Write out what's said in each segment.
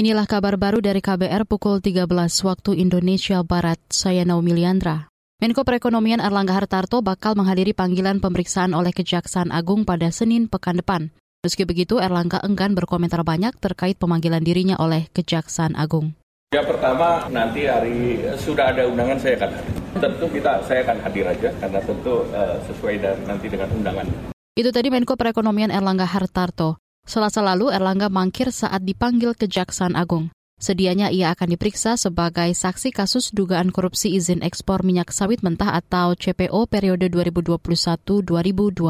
Inilah kabar baru dari KBR pukul 13 waktu Indonesia Barat. Saya Naomi Liandra. Menko Perekonomian Erlangga Hartarto bakal menghadiri panggilan pemeriksaan oleh Kejaksaan Agung pada Senin pekan depan. Meski begitu, Erlangga enggan berkomentar banyak terkait pemanggilan dirinya oleh Kejaksaan Agung. Ya pertama nanti hari sudah ada undangan saya akan hadir. Tentu kita saya akan hadir aja karena tentu uh, sesuai dan nanti dengan undangan. Itu tadi Menko Perekonomian Erlangga Hartarto. Selasa lalu Erlangga mangkir saat dipanggil Kejaksaan Agung. Sedianya ia akan diperiksa sebagai saksi kasus dugaan korupsi izin ekspor minyak sawit mentah atau CPO periode 2021-2022.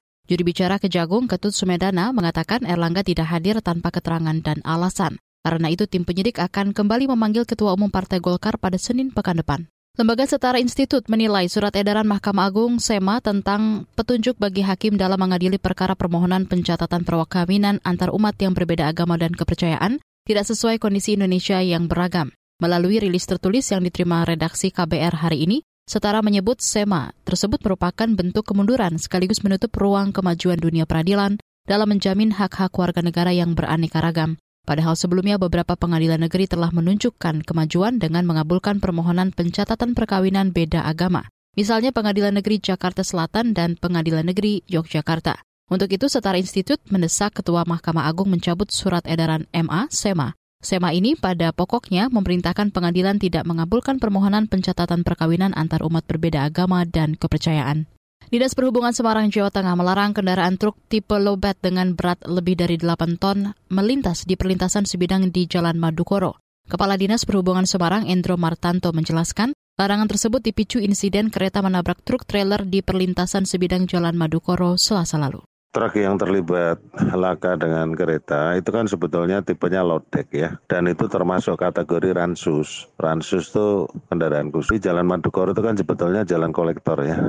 Juri bicara Kejagung Ketut Sumedana mengatakan Erlangga tidak hadir tanpa keterangan dan alasan. Karena itu tim penyidik akan kembali memanggil Ketua Umum Partai Golkar pada Senin pekan depan. Lembaga Setara Institut menilai surat edaran Mahkamah Agung SEMA tentang petunjuk bagi hakim dalam mengadili perkara permohonan pencatatan perkawinan antar umat yang berbeda agama dan kepercayaan tidak sesuai kondisi Indonesia yang beragam. Melalui rilis tertulis yang diterima redaksi KBR hari ini, Setara menyebut SEMA tersebut merupakan bentuk kemunduran sekaligus menutup ruang kemajuan dunia peradilan dalam menjamin hak-hak warga negara yang beraneka ragam. Padahal sebelumnya beberapa pengadilan negeri telah menunjukkan kemajuan dengan mengabulkan permohonan pencatatan perkawinan beda agama. Misalnya Pengadilan Negeri Jakarta Selatan dan Pengadilan Negeri Yogyakarta. Untuk itu, Setara Institut mendesak Ketua Mahkamah Agung mencabut surat edaran MA SEMA. SEMA ini pada pokoknya memerintahkan pengadilan tidak mengabulkan permohonan pencatatan perkawinan antar umat berbeda agama dan kepercayaan. Dinas Perhubungan Semarang, Jawa Tengah melarang kendaraan truk tipe lowbat dengan berat lebih dari 8 ton melintas di perlintasan sebidang di Jalan Madukoro. Kepala Dinas Perhubungan Semarang, Endro Martanto, menjelaskan, larangan tersebut dipicu insiden kereta menabrak truk trailer di perlintasan sebidang Jalan Madukoro selasa lalu. Truk yang terlibat laka dengan kereta itu kan sebetulnya tipenya low deck ya. Dan itu termasuk kategori ransus. Ransus itu kendaraan khusus. Jalan Madukoro itu kan sebetulnya jalan kolektor ya.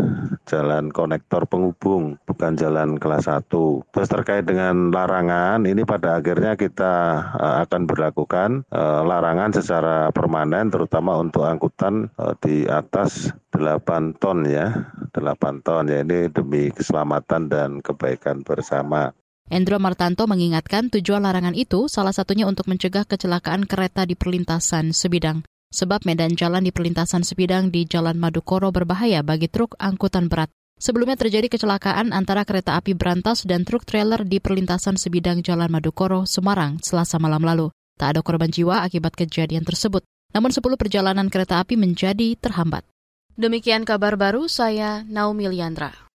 Jalan konektor penghubung, bukan jalan kelas 1. Terus terkait dengan larangan, ini pada akhirnya kita uh, akan berlakukan uh, larangan secara permanen terutama untuk angkutan uh, di atas 8 ton ya, 8 ton ya ini demi keselamatan dan kebaikan bersama. Endro Martanto mengingatkan tujuan larangan itu salah satunya untuk mencegah kecelakaan kereta di perlintasan sebidang. Sebab medan jalan di perlintasan sebidang di Jalan Madukoro berbahaya bagi truk angkutan berat. Sebelumnya terjadi kecelakaan antara kereta api berantas dan truk trailer di perlintasan sebidang Jalan Madukoro, Semarang, selasa malam lalu. Tak ada korban jiwa akibat kejadian tersebut. Namun 10 perjalanan kereta api menjadi terhambat. Demikian kabar baru saya Naomi Liandra.